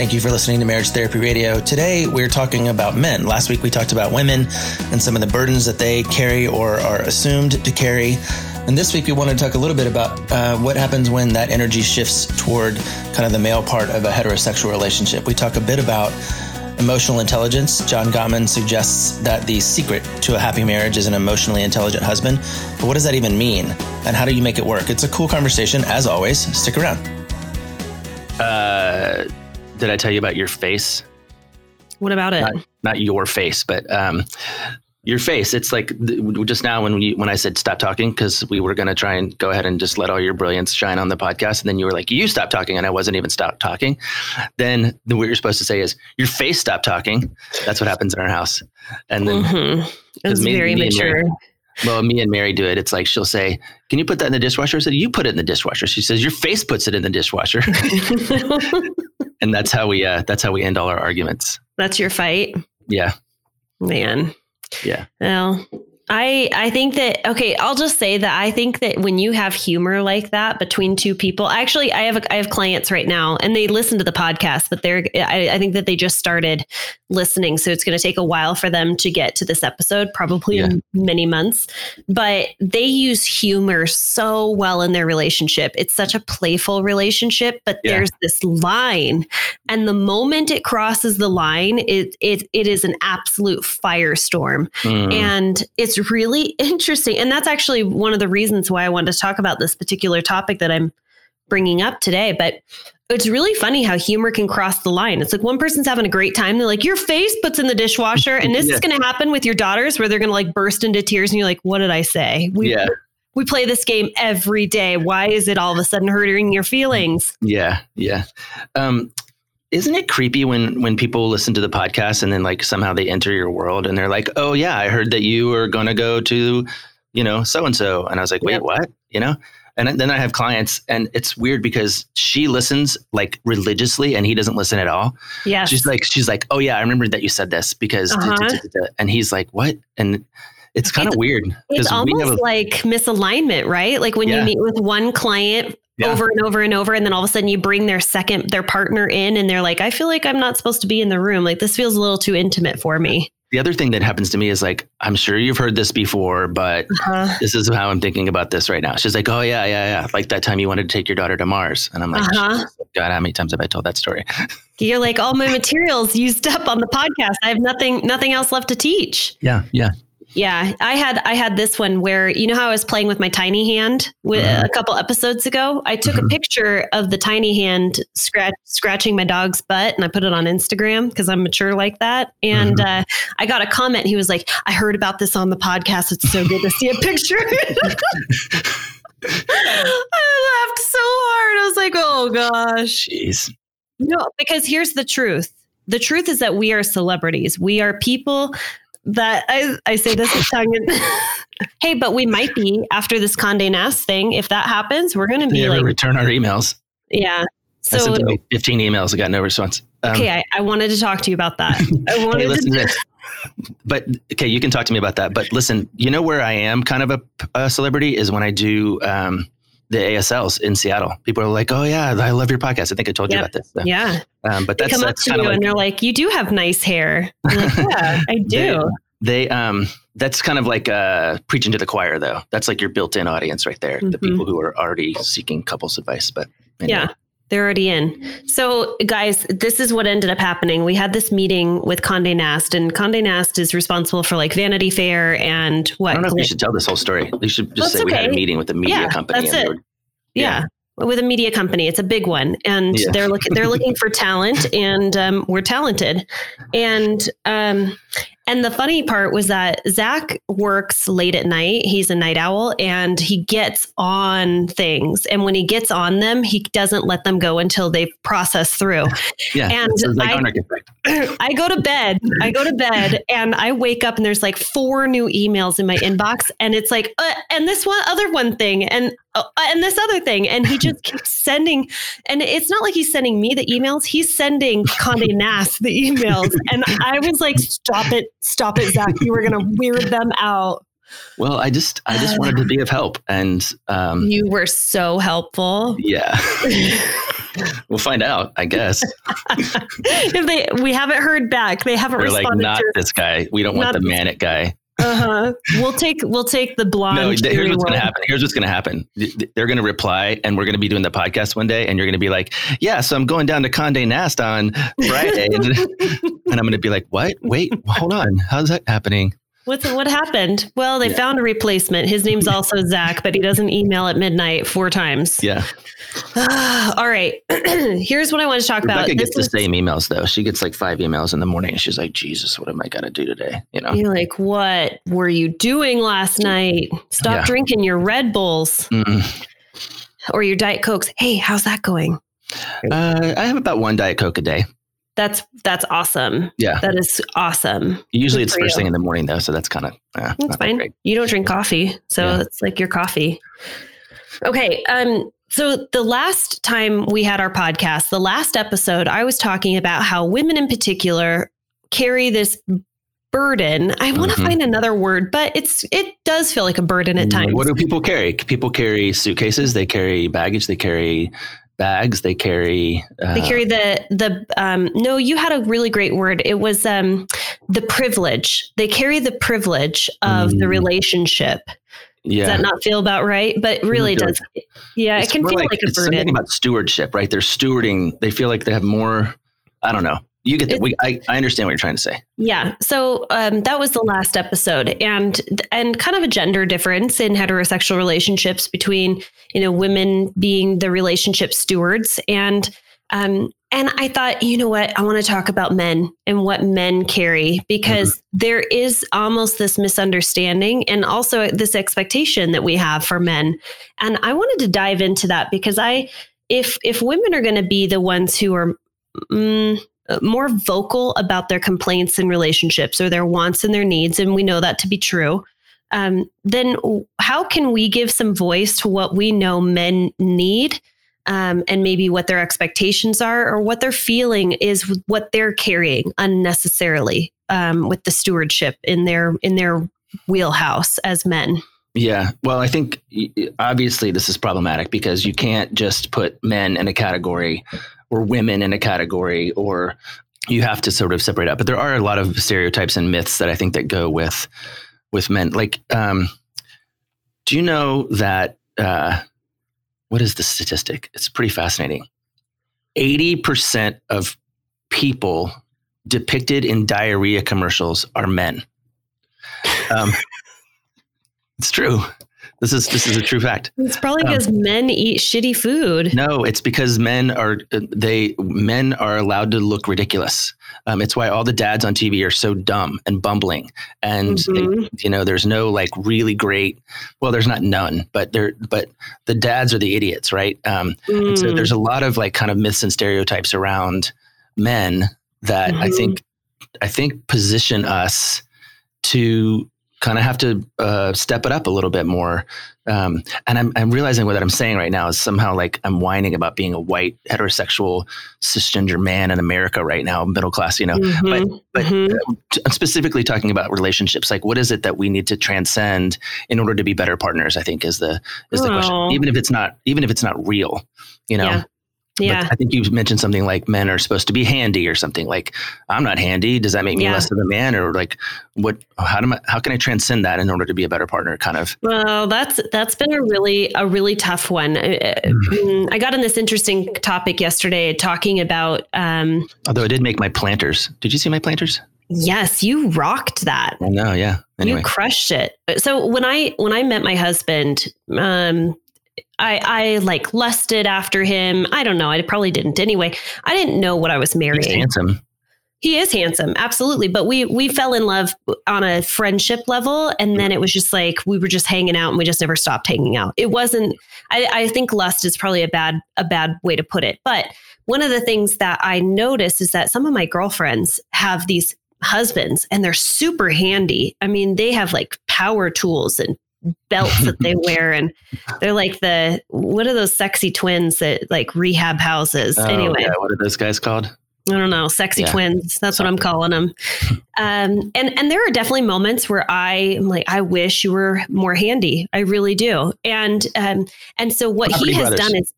Thank you for listening to Marriage Therapy Radio. Today we're talking about men. Last week we talked about women and some of the burdens that they carry or are assumed to carry. And this week we want to talk a little bit about uh, what happens when that energy shifts toward kind of the male part of a heterosexual relationship. We talk a bit about emotional intelligence. John Gottman suggests that the secret to a happy marriage is an emotionally intelligent husband. But what does that even mean? And how do you make it work? It's a cool conversation, as always. Stick around. Uh, did I tell you about your face? What about it? Not, not your face, but um, your face. It's like th- just now when you when I said stop talking because we were going to try and go ahead and just let all your brilliance shine on the podcast, and then you were like, "You stop talking," and I wasn't even stop talking. Then the, what you're supposed to say is, "Your face stop talking." That's what happens in our house, and then mm-hmm. it's me- very me and mature. Mary- well, me and Mary do it. It's like she'll say, "Can you put that in the dishwasher?" I said, "You put it in the dishwasher." She says, "Your face puts it in the dishwasher," and that's how we uh, that's how we end all our arguments. That's your fight, Yeah, man. yeah. Well, I I think that okay. I'll just say that I think that when you have humor like that between two people, actually, I have a, I have clients right now, and they listen to the podcast, but they're I, I think that they just started listening, so it's going to take a while for them to get to this episode, probably Yeah. many months. But they use humor so well in their relationship. It's such a playful relationship, but Yeah. there's this line, and the moment it crosses the line, it it it is an absolute firestorm. Mm. And it's really interesting. And that's actually one of the reasons why I wanted to talk about this particular topic that I'm bringing up today. But it's really funny how humor can cross the line. It's like one person's having a great time. They're like, your face puts in the dishwasher. And this Yeah. is going to happen with your daughters where they're going to like burst into tears. And you're like, what did I say? We, yeah, we play this game every day. Why is it all of a sudden hurting your feelings? yeah, yeah. Um, isn't it creepy when when people listen to the podcast and then like somehow they enter your world and they're like, "Oh yeah, I heard that you were going to go to, you know, so and so," and I was like, "Wait, Yep. what?" You know. And then I have clients, and it's weird because she listens like religiously, and he doesn't listen at all. Yeah. She's like, she's like, "Oh yeah, I remember that you said this because," Uh-huh. and he's like, "What?" And it's kind of weird It's almost a- like misalignment, right? Like when Yeah. you meet with one client Yeah. over and over and over, and then all of a sudden you bring their second, their partner in, and they're like, I feel like I'm not supposed to be in the room. Like this feels a little too intimate for me. the other thing that happens to me is like, I'm sure you've heard this before, but Uh-huh. this is how I'm thinking about this right now. She's like, oh yeah, yeah, yeah. Like that time you wanted to take your daughter to Mars. And I'm like, Uh-huh. God, how many times have I told that story? You're like, all my materials used up on the podcast. I have nothing, nothing else left to teach. Yeah. Yeah. Yeah, I had I had this one where you know how I was playing with my tiny hand with, Mhm. a couple episodes ago. I took a Mhm. picture of the tiny hand scratch scratching my dog's butt, and I put it on Instagram because I'm mature like that. And Mm-hmm. uh, I got a comment. He was like, "I heard about this on the podcast. It's so good to see a picture." I laughed so hard. I was like, "Oh gosh." Jeez. No, because here's the truth. The truth is that we are celebrities. We are people that I, I say this with tongue in Hey, but we might be after this Condé Nast thing. If that happens, we're gonna be you like, return our emails? yeah, So I sent like 15 emails. I got no response. Um, okay, I, I wanted to talk to you about that. I wanted hey, listen to. to this. But okay, you can talk to me about that. But listen, you know where I am kind of a, a celebrity is when I do um, the ASLs in Seattle. People are like, "Oh yeah, I love your podcast." I think I told you about this. So, Yeah, um, but they that's come up to you of and they're like, "You do have nice hair." I'm like, yeah, I do. they um that's kind of like uh preaching to the choir though. That's like your built-in audience right there. The Mhm. people who are already seeking couples advice. But anyway. Yeah. They're already in. So, guys, this is what ended up happening. We had this meeting with Condé Nast, and Condé Nast is responsible for like Vanity Fair and what? I don't know if you should tell this whole story. You should just That's say we had a meeting with a media Yeah, company. that's and it. were- yeah. With a media company, it's a big one, and Yeah. they're looking they're looking for talent, and um, we're talented, and um, and the funny part was that Zach works late at night. He's a night owl, and he gets on things, and when he gets on them, he doesn't let them go until they've processed through. yeah. And like I- I go to bed. I go to bed and I wake up and there's like four new emails in my inbox and it's like uh, and this one other one thing and uh, and this other thing and he just keeps sending and it's not like he's sending me the emails. He's sending Condé Nast the emails and I was like stop it. Stop it Zach. You were going to weird them out. Well, I just I just wanted to be of help. And um You were so helpful. yeah. we'll find out, I guess. if they we haven't heard back. They haven't We're like not to this guy. We don't want the manic guy. Uh-huh. We'll take we'll take the blonde. No, th- here's what's going to happen. Here's what's going to happen. Th- th- They're going to reply, and we're going to be doing the podcast one day, and you're going to be like, "Yeah, so I'm going down to Condé Nast on Friday," and, and I'm going to be like, "What? Wait, hold on. How's that happening?" What's what happened? Well, they Yeah. found a replacement. His name's also Zach, but he doesn't email at midnight four times. Yeah, All right. Here's what I want to talk about. Rebecca This gets the is- same emails though. She gets like five emails in the morning, she's like, "Jesus, what am I going to do today?" You know. You're like, what were you doing last night? Stop Yeah. drinking your Red Bulls Mm. or your Diet Cokes. Hey, how's that going? Uh, I have about one Diet Coke a day. That's that's awesome. Yeah. That is awesome. Usually Good it's first you. thing in the morning though, so that's kind of uh, That's that fine. You don't drink coffee, so Yeah. it's like your coffee. Okay. Um. So the last time we had our podcast, the last episode, I was talking about how women in particular carry this burden. I want to Mhm. find another word, but it's it does feel like a burden at times. What do people carry? People carry suitcases. They carry baggage. They carry bags. They carry. Uh, they carry the the um no you had a really great word it was um the privilege they carry the privilege of the Mm. relationship Yeah. does that not feel about right but really does yeah It's it can feel like, a it's something burden about stewardship, right? They're stewarding. They feel like they have more. I don't know. You get that. We, I, I understand what you're trying to say. Yeah. So um, that was the last episode, and and kind of a gender difference in heterosexual relationships between you know women being the relationship stewards and um, and I thought you know what I want to talk about men and what men carry because there is almost this misunderstanding and also this expectation that we have for men, and I wanted to dive into that because I if if women are going to be the ones who are mm, more vocal about their complaints in relationships or their wants and their needs, and we know that to be true, um, then how can we give some voice to what we know men need? Um, and maybe what their expectations are or what they're feeling is what they're carrying unnecessarily um, with the stewardship in their in their wheelhouse as men. Yeah. Well, I think obviously this is problematic because you can't just put men in a category or women in a category or you have to sort of separate out. But there are a lot of stereotypes and myths that I think that go with with men. Like, um, do you know that uh, what is the statistic? It's pretty fascinating. Eighty percent of people depicted in diarrhea commercials are men. Um, it's true. This is this is a true fact. It's probably Um, because men eat shitty food. No, it's because men are they men are allowed to look ridiculous. Um, it's why all the dads on TV are so dumb and bumbling, and Mhm. you know there's no like really great. Well, there's not none, but there but the dads are the idiots, right? Um, and so Mm. there's a lot of like kind of myths and stereotypes around men that I Mhm. think I think position us to kind of have to uh, step it up a little bit more. Um, and I'm, I'm realizing what I'm saying right now is somehow like I'm whining about being a white heterosexual cisgender man in America right now, middle class, you know. Mhm, But but mhm. uh, t- I'm specifically talking about relationships. Like, what is it that we need to transcend in order to be better partners? I think is the is the question. Oh. Even if it's not even if it's not real, you know. Yeah. But Yeah. I think you mentioned something like men are supposed to be handy or something like I'm not handy. Does that make me Yeah. less of a man or like what how do I, how can I transcend that in order to be a better partner kind of? Well, that's that's been a really a really tough one. Uh, mm, I got on this interesting topic yesterday talking about um, Although I did make my planters. Did you see my planters? yes, you rocked that. I know, yeah. Anyway. You crushed it. So when I when I met my husband, um, I I like lusted after him. I don't know. I probably didn't. Anyway, I didn't know what I was marrying. He's handsome. He is handsome, absolutely. But we we fell in love on a friendship level, and then it was just like we were just hanging out, and we just never stopped hanging out. It wasn't. I, I think lust is probably a bad a bad way to put it. But one of the things that I noticed is that some of my girlfriends have these husbands, and they're super handy. I mean, they have like power tools and belts that they wear, and they're like the what are those sexy twins that like rehab houses? Oh, anyway, yeah, what are those guys called? I don't know, sexy Yeah. twins. That's what I'm calling them. Um, and and there are definitely moments where I am like, I wish you were more handy. I really do. And um, and so what Property he has Brothers. done is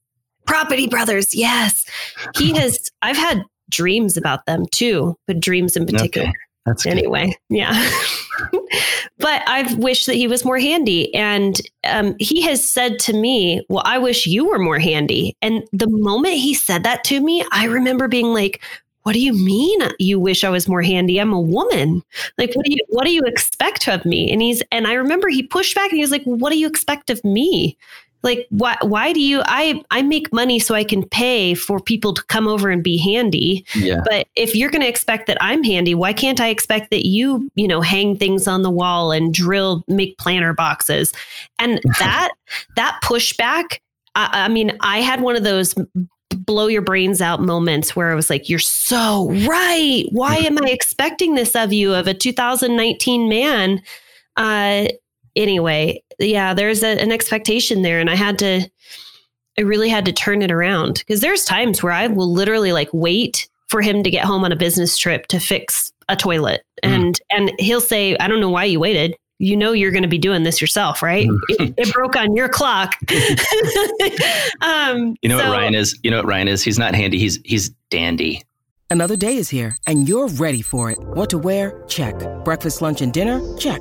Property Brothers. Yes, he has. I've had dreams about them too, but dreams in particular. Okay. That's good. Anyway, yeah. but I've wished that he was more handy. And um, he has said to me, Well, I wish you were more handy. And the moment he said that to me, I remember being like, what do you mean you wish I was more handy? I'm a woman. Like, what do you what do you expect of me? And he's and I remember he pushed back and he was like, What do you expect of me? Like, why why do you I I make money so I can pay for people to come over and be handy. Yeah. But if you're going to expect that I'm handy, why can't I expect that you, you know, hang things on the wall and drill, make planter boxes? And that, that pushback, I, I mean, I had one of those blow your brains out moments where I was like, you're so right. Why am I expecting this of you, of a 2019 man? Uh, anyway, yeah, there's a, an expectation there. And I had to, I really had to turn it around because there's times where I will literally like wait for him to get home on a business trip to fix a toilet. Mm. And and he'll say, I don't know why you waited. You know you're going to be doing this yourself, right? Mm. it, it broke on your clock. um, You know so- what Ryan is? You know what Ryan is? He's not handy. He's he's dandy. Another day is here, and you're ready for it. What to wear? Check. Breakfast, lunch, and dinner? Check.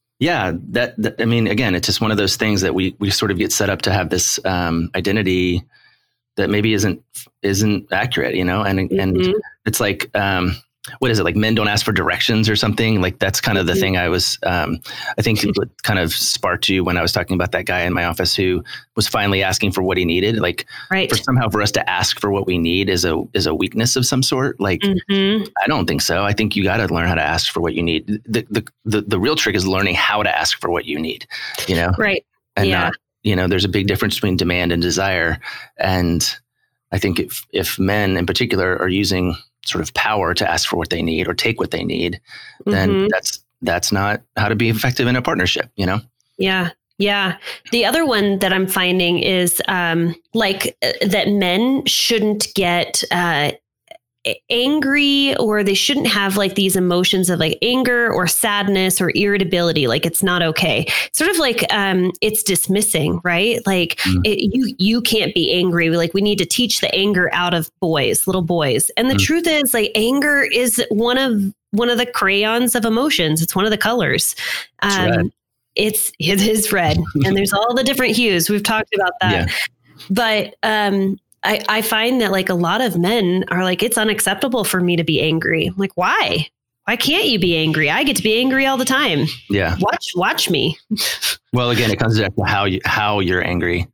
yeah, that, that I mean, again, it's just one of those things that we we sort of get set up to have this um, identity that maybe isn't isn't accurate, you know, and and Mhm. it's like um, what is it like men don't ask for directions or something like that's kind of Mm-hmm. the thing i was um, i think kind of sparked you when i was talking about that guy in my office who was finally asking for what he needed like Right. for somehow for us to ask for what we need is a is a weakness of some sort like hmm i don't think so i think you got to learn how to ask for what you need the, the the the real trick is learning how to ask for what you need you know Right. and Yeah. not you know there's a big difference between demand and desire and i think if if men in particular are using sort of power to ask for what they need or take what they need then Mhm. that's that's not how to be effective in a partnership you know Yeah. Yeah. The other one that I'm finding is um, like uh, that men shouldn't get uh, angry or they shouldn't have like these emotions of like anger or sadness or irritability. Like it's not okay. Sort of like um, it's dismissing, right? Like Mm. it, you you can't be angry. Like we need to teach the anger out of boys, little boys. And the Mm. truth is, like anger is one of one of the crayons of emotions. It's one of the colors. It's Um, it's it is red and there's all the different hues we've talked about that Yeah. but um I, I find that like a lot of men are like it's unacceptable for me to be angry I'm like why why can't you be angry? I get to be angry all the time. Yeah. Watch, watch me. Well, again, it comes down to how you how you're angry.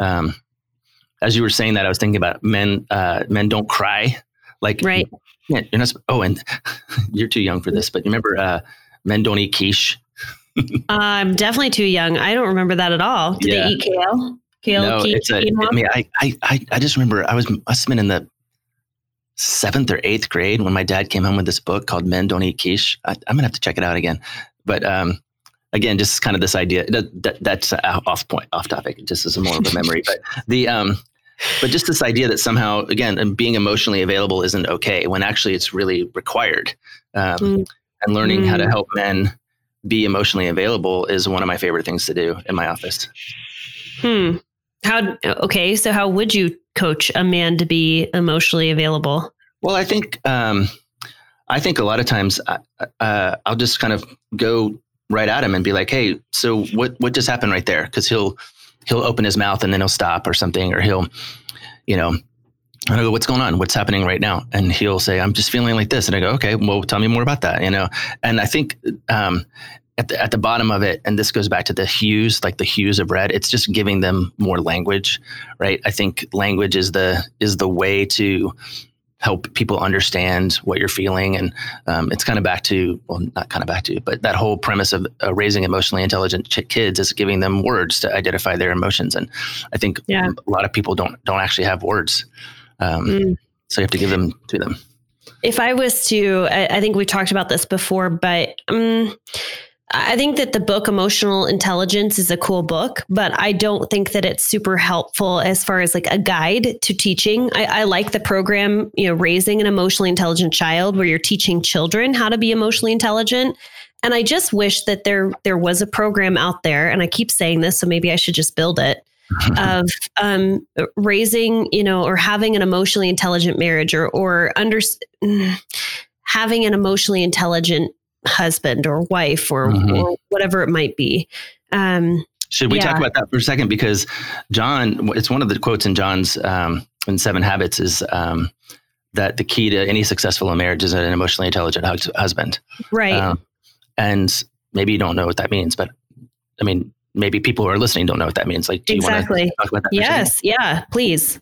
Um, as you were saying that, I was thinking about men. Uh, men don't cry. Like Right. Yeah, you're not. Oh, and you're too young for this, but remember uh, men don't eat quiche. I'm definitely too young. I don't remember that at all. Did Yeah. they eat kale? Kale, no, it's a. quinoa? I mean, I, I I I just remember I was must have been in the seventh or eighth grade when my dad came home with this book called Men Don't Eat Quiche. I, I'm gonna have to check it out again. But um, again, just kind of this idea that, that that's uh, off point, off topic. Just as a more of a memory, but the um, but just this idea that somehow again being emotionally available isn't okay when actually it's really required. Um, Mm. And learning how to Mm. help men be emotionally available is one of my favorite things to do in my office. Hmm. How? Okay. So how would you coach a man to be emotionally available? Well, I think um, I think a lot of times uh, uh, I'll just kind of go right at him and be like, "Hey, so what what just happened right there?" Because he'll he'll open his mouth and then he'll stop or something, or he'll, you know, and I go, "What's going on? What's happening right now?" And he'll say, "I'm just feeling like this," and I go, "Okay, well, tell me more about that." You know, and I think. Um, at the, at the bottom of it, and this goes back to the hues, like the hues of red. It's just giving them more language, right? I think language is the is the way to help people understand what you're feeling. And um, it's kind of back to, well, not kind of back to, but that whole premise of uh, raising emotionally intelligent ch- kids is giving them words to identify their emotions. And I think Yeah. a lot of people don't don't actually have words, um, Mm. so you have to give them to them. If I was to, I, I think we talked about this before, but um, I think that the book Emotional Intelligence is a cool book, but I don't think that it's super helpful as far as like a guide to teaching. I, I like the program, you know, raising an emotionally intelligent child, where you're teaching children how to be emotionally intelligent. And I just wish that there there was a program out there, and I keep saying this, so maybe I should just build it of um, raising, you know, or having an emotionally intelligent marriage, or or under having an emotionally intelligent husband or wife, or, Mhm. or whatever it might be. Um, Should we talk about that for a second? Because John, it's one of the quotes in John's um, in Seven Habits is um, that the key to any successful marriage is an emotionally intelligent hus- husband. right. Um, and maybe you don't know what that means, but I mean, maybe people who are listening don't know what that means. Like, do you want exactly. to talk about that? Yes. Yeah. Please.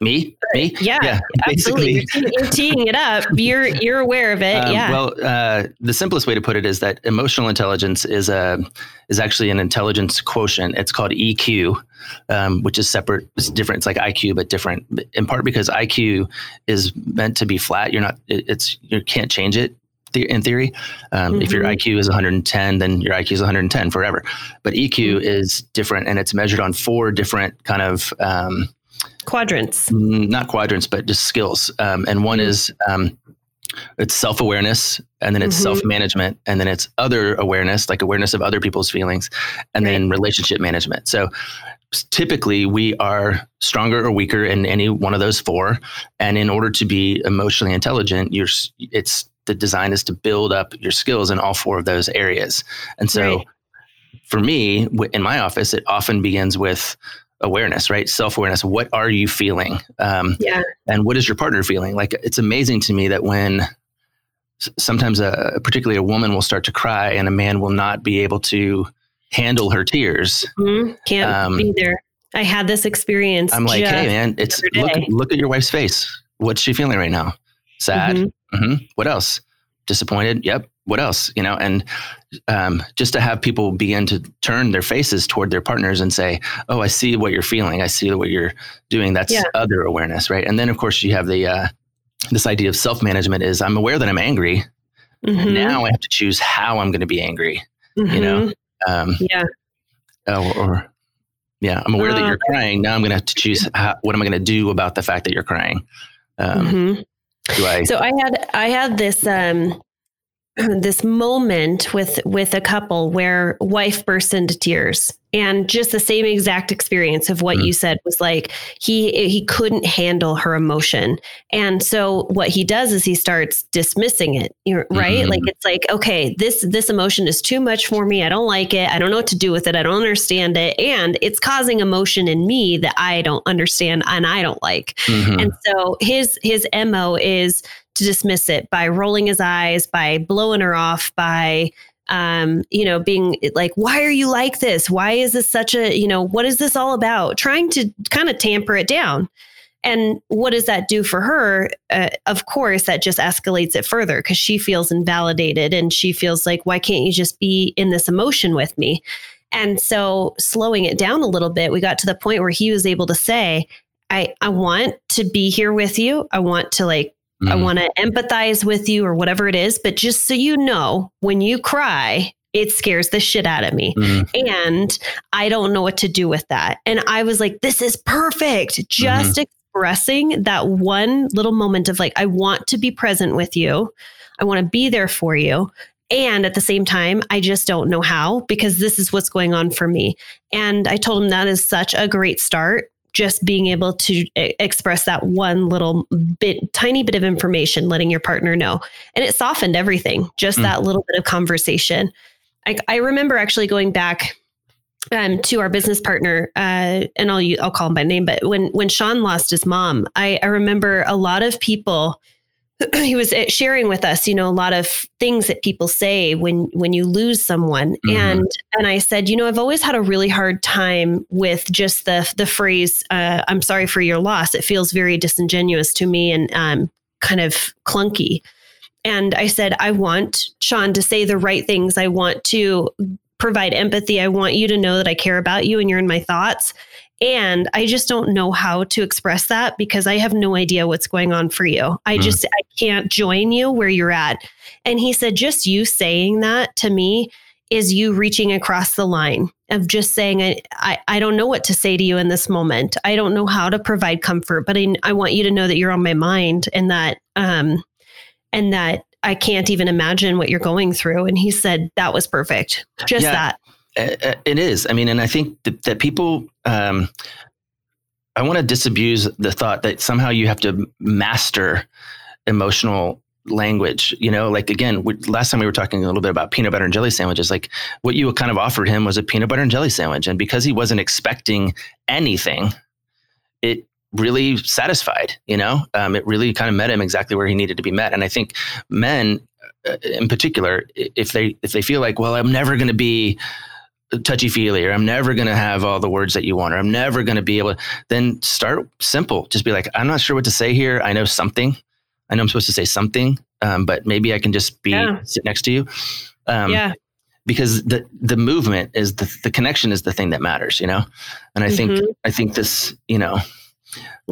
Me? Me? Yeah. Absolutely. You're, you're teeing it up. You're you're aware of it. Um, yeah. Well, uh, the simplest way to put it is that emotional intelligence is a is actually an intelligence quotient. It's called EQ, um, which is separate. It's different. It's like IQ, but different. In part because IQ is meant to be flat. You're not. it- It's you can't change it. the- In theory, um, if your Mhm. IQ is 110, then your IQ is 110 forever. But EQ is different, and it's measured on four different kind of um, Quadrants. Mm, not quadrants, but just skills. Um, and one is um, it's self awareness, and then it's Mhm. self management, and then it's other awareness, like awareness of other people's feelings, and then relationship management. So typically, we are stronger or weaker in any one of those four. And in order to be emotionally intelligent, you're it's the design is to build up your skills in all four of those areas. And so, Right. for me, in my office, it often begins with awareness, right? Self awareness. What are you feeling? Um, Yeah. and what is your partner feeling? Like it's amazing to me that when sometimes a particularly a woman will start to cry and a man will not be able to handle her tears. Mhm. Can't Um, be there. I had this experience. I'm like, hey man, it's look look at your wife's face. What's she feeling right now? Sad. Mhm. hmm What else? Disappointed. Yep. What else? You know, and um, just to have people begin to turn their faces toward their partners and say, "Oh, I see what you're feeling. I see what you're doing." That's Yeah. other awareness, right? And then, of course, you have the uh, this idea of self management. Is I'm aware that I'm angry. Mhm. Now I have to choose how I'm going to be angry. You Mhm. know. Um, Yeah. or, or yeah, I'm aware that Uh, you're crying. Now I'm going to have to choose how, what am I going to do about the fact that you're crying. Um, Mhm. Do I? So I had I had this um this moment with with a couple where wife burst into tears. And just the same exact experience of what mm. you said was like he he couldn't handle her emotion. And so what he does is he starts dismissing it right? Mm-hmm. like it's like okay this this emotion is too much for me. I don't like it. I don't know what to do with it. I don't understand it. And it's causing emotion in me that i don't understand and i don't like. Mm-hmm. and so his his mo is to dismiss it by rolling his eyes by blowing her off by um, you know, being like, why are you like this? Why is this such a, you know, what is this all about? Trying to kind of tamper it down. And what does that do for her? Uh, of course, that just escalates it further because she feels invalidated and she feels like, why can't you just be in this emotion with me? And so, slowing it down a little bit, we got to the point where he was able to say, I, I want to be here with you. I want to like Mm. I want to empathize with you or whatever it is. But just so you know, when you cry, it scares the shit out of me. Mm. And I don't know what to do with that. And I was like, this is perfect. Just mm-hmm. expressing that one little moment of like, I want to be present with you. I want to be there for you. And at the same time, I just don't know how because this is what's going on for me. And I told him that is such a great start just being able to express that one little bit, tiny bit of information, letting your partner know. And it softened everything, just mm. that little bit of conversation. I, I remember actually going back um, to our business partner, uh, and I'll I'll call him by name. But when when Sean lost his mom, I, I remember a lot of people he was uh, sharing with us, you know, a lot of things that people say when when you lose someone, mm-hmm. and and I said, you know, I've always had a really hard time with just the the phrase uh, "I'm sorry for your loss." It feels very disingenuous to me and um, kind of clunky. And I said, I want Sean to say the right things. I want to provide empathy. I want you to know that I care about you and you're in my thoughts. And I just don't know how to express that because I have no idea what's going on for you. I mm. just I can't join you where you're at. And he said, just you saying that to me is you reaching across the line of just saying, I, I, I don't know what to say to you in this moment. I don't know how to provide comfort, but I, I want you to know that you're on my mind and that, um, and that I can't even imagine what you're going through. And he said, that was perfect. Just yeah. that. Uh, uh, it is. I mean, and I think that, that people, um, I want to disabuse the thought that somehow you have to master emotional language. You know, like again, we, last time we were talking a little bit about peanut butter and jelly sandwiches. Like what you kind of offered him was a peanut butter and jelly sandwich, and because he wasn't expecting anything, it really satisfied. You know, um, it really kind of met him exactly where he needed to be met. And I think men, uh, in particular, if they if they feel like, well, I'm never going to be touchy feely or I'm never going to have all the words that you want or I'm never going to be able to, then start simple. Just be like, I'm not sure what to say here. I know something. I know I'm supposed to say something, um, but maybe I can just be yeah. sit next to you. Um, yeah. Because the the movement is the the connection is the thing that matters, you know. And I mm-hmm. think I think this, you know,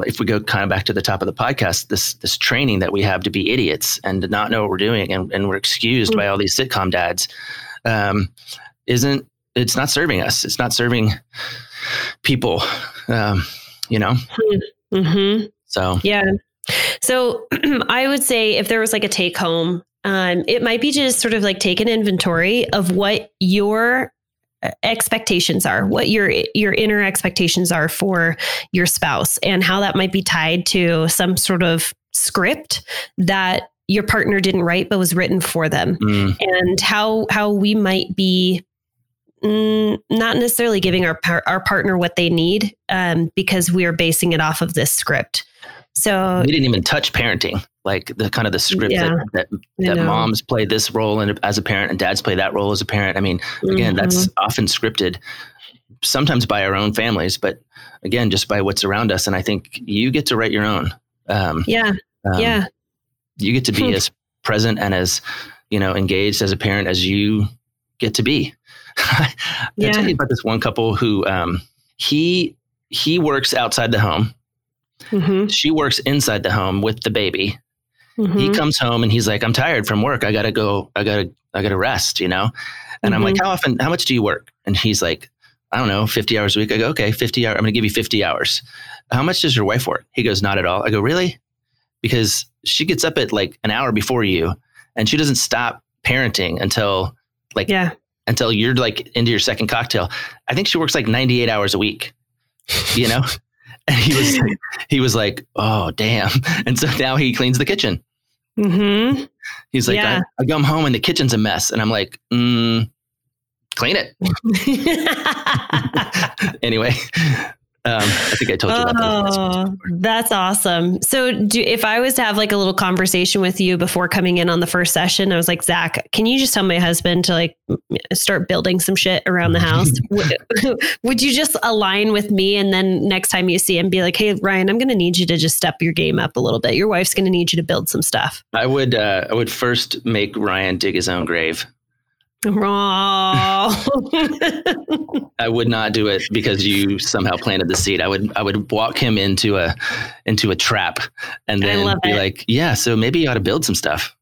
if we go kind of back to the top of the podcast, this this training that we have to be idiots and to not know what we're doing and, and we're excused mm-hmm. by all these sitcom dads, um, isn't it's not serving us. It's not serving people. Um, you know. Mm-hmm. So yeah. So I would say if there was like a take home, um, it might be just sort of like take an inventory of what your uh, expectations are what your your inner expectations are for your spouse and how that might be tied to some sort of script that your partner didn't write but was written for them mm. and how how we might be mm, not necessarily giving our our partner what they need um, because we are basing it off of this script. So we didn't even touch parenting, like the kind of the script yeah, that that, that moms play this role and as a parent and dads play that role as a parent. I mean, again, mm-hmm. that's often scripted, sometimes by our own families, but again, just by what's around us. And I think you get to write your own. Um, yeah, um, yeah. You get to be as present and as you know engaged as a parent as you get to be. I yeah. tell you about this one couple who um, he he works outside the home. Mm-hmm. She works inside the home with the baby. Mm-hmm. He comes home and he's like, "I'm tired from work. I gotta go. I gotta. I gotta rest." You know. And mm-hmm. I'm like, mm-hmm. "How often? How much do you work?" And he's like, "I don't know, 50 hours a week." I go, "Okay, 50 hours. I'm gonna give you 50 hours." How much does your wife work? He goes, "Not at all." I go, "Really?" Because she gets up at like an hour before you, and she doesn't stop parenting until like yeah until you're like into your second cocktail. I think she works like 98 hours a week, you know? and he was, like, he was like, oh, damn. And so now he cleans the kitchen. Mm-hmm. He's like, Yeah. I, I come home and the kitchen's a mess. And I'm like, mm, clean it. anyway, um, I think I told you about. Oh, that's awesome. So, do if I was to have like a little conversation with you before coming in on the first session, I was like, Zach, can you just tell my husband to like start building some shit around the house? would, would you just align with me, and then next time you see him, be like, Hey, Ryan, I'm going to need you to just step your game up a little bit. Your wife's going to need you to build some stuff. I would, uh, I would first make Ryan dig his own grave. I would not do it because you somehow planted the seed. I would I would walk him into a into a trap and then be it. like, yeah, so maybe you ought to build some stuff.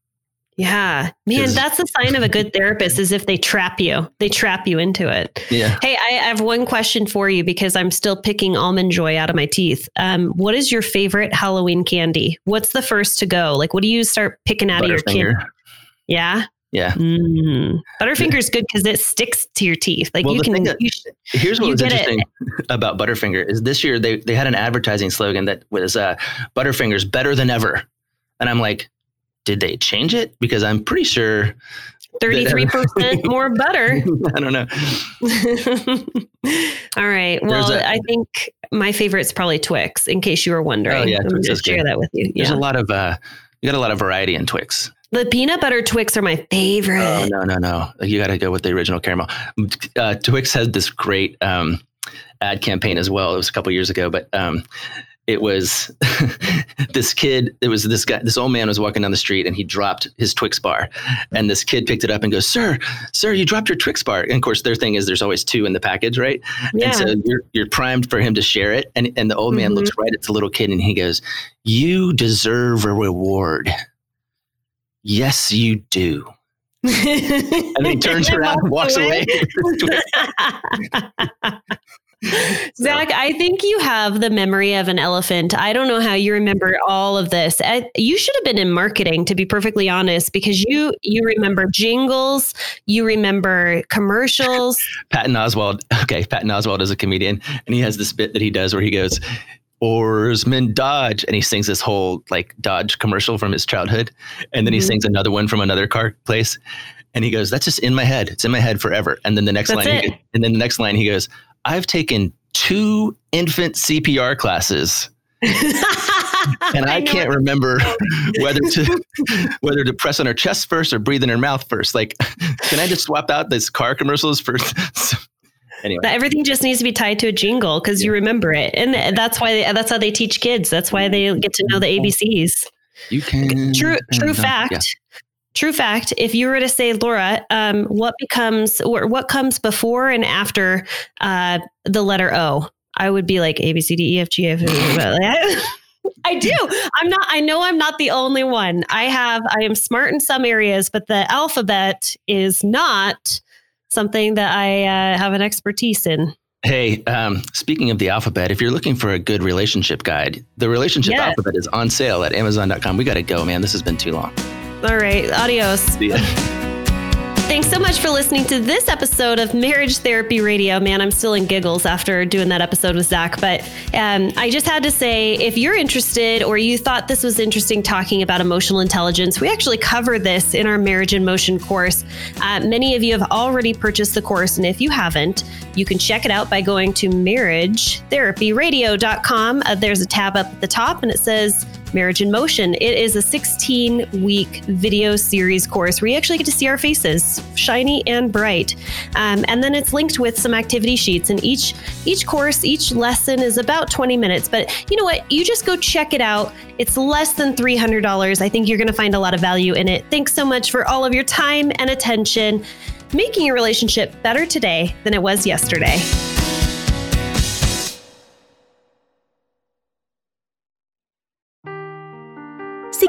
yeah, Man, that's the sign of a good therapist is if they trap you, they trap you into it. Yeah. Hey, I have one question for you because I'm still picking almond joy out of my teeth. Um, what is your favorite Halloween candy? What's the first to go? Like, what do you start picking out of your candy? Yeah. Yeah. Mm. Butterfinger's good because it sticks to your teeth. Like Well, you can. that- You sh- Here's what's get it. interesting about Butterfinger is this year they they had an advertising slogan that was uh, Butterfinger's better than ever, and I'm like, did they change it? Because I'm pretty sure. 33% more butter. I don't know. All right. Well, a- I think my favorite's probably Twix, in case you were wondering. Oh, yeah, I'm Twix is good. share that with you. There's Yeah. a lot of uh, you got a lot of variety in Twix. The peanut butter Twix are my favorite. Oh no no no! You got to go with the original caramel. Uh, Twix had this great um, ad campaign as well. It was a couple years ago, but um, it was this kid. It was this guy. This old man was walking down the street and he dropped his Twix bar, and this kid picked it up and goes, "Sir, sir, you dropped your Twix bar." And of course, their thing is there's always two in the package, right? Yeah. And so you're you're primed for him to share it, and and the old man Mhm. looks right at the little kid and he goes, "You deserve a reward." Yes, you do. And he turns around and walks away. Zach, I think you have the memory of an elephant. I don't know how you remember all of this. I, you should have been in marketing, to be perfectly honest, because you you remember jingles, you remember commercials. Patton Oswalt. Okay, Patton Oswalt is a comedian, and he has this bit that he does where he goes, "Oarsman Dodge," and he sings this whole like Dodge commercial from his childhood, and then he Mhm. sings another one from another car place, and he goes, "That's just in my head. It's in my head forever." And then the next That's line, he goes, and then the next line, he goes, "I've taken two infant CPR classes." and I, know can't remember whether to whether to press on her chest first or breathe in her mouth first. Like, can I just swap out this car commercials for? Anyway, That everything just needs to be tied to a jingle because you remember it, and that's why they, that's how they teach kids. That's why they get to know the ABCs. you can True, true fact. yeah. True fact. If you were to say, Laura, um, what becomes or what comes before and after uh, the letter O, I would be like A B C D E F G F. I do. I'm not. I know I'm not the only one. I have. I am smart in some areas, but the alphabet is not something that I uh, have an expertise in. Hey, um, speaking of the alphabet, if you're looking for a good relationship guide, the relationship Yes. alphabet is on sale at Amazon.com. We got to go, man. This has been too long. All right. Adios. See ya. Thanks so much for listening to this episode of Marriage Therapy Radio. Man, I'm still in giggles after doing that episode with Zach. But um, I just had to say if you're interested or you thought this was interesting talking about emotional intelligence, we actually cover this in our Marriage in Motion course. Uh, many of you have already purchased the course. And if you haven't, you can check it out by going to marriagetherapyradio.com. Uh, there's a tab up at the top and it says Marriage in Motion. It is a 16 week video series course where you actually get to see our faces, shiny and bright. Um, and then it's linked with some activity sheets. And each each course, each lesson is about 20 minutes. But you know what? You just go check it out. It's less than $300. I think you're going to find a lot of value in it. Thanks so much for all of your time and attention, making your relationship better today than it was yesterday.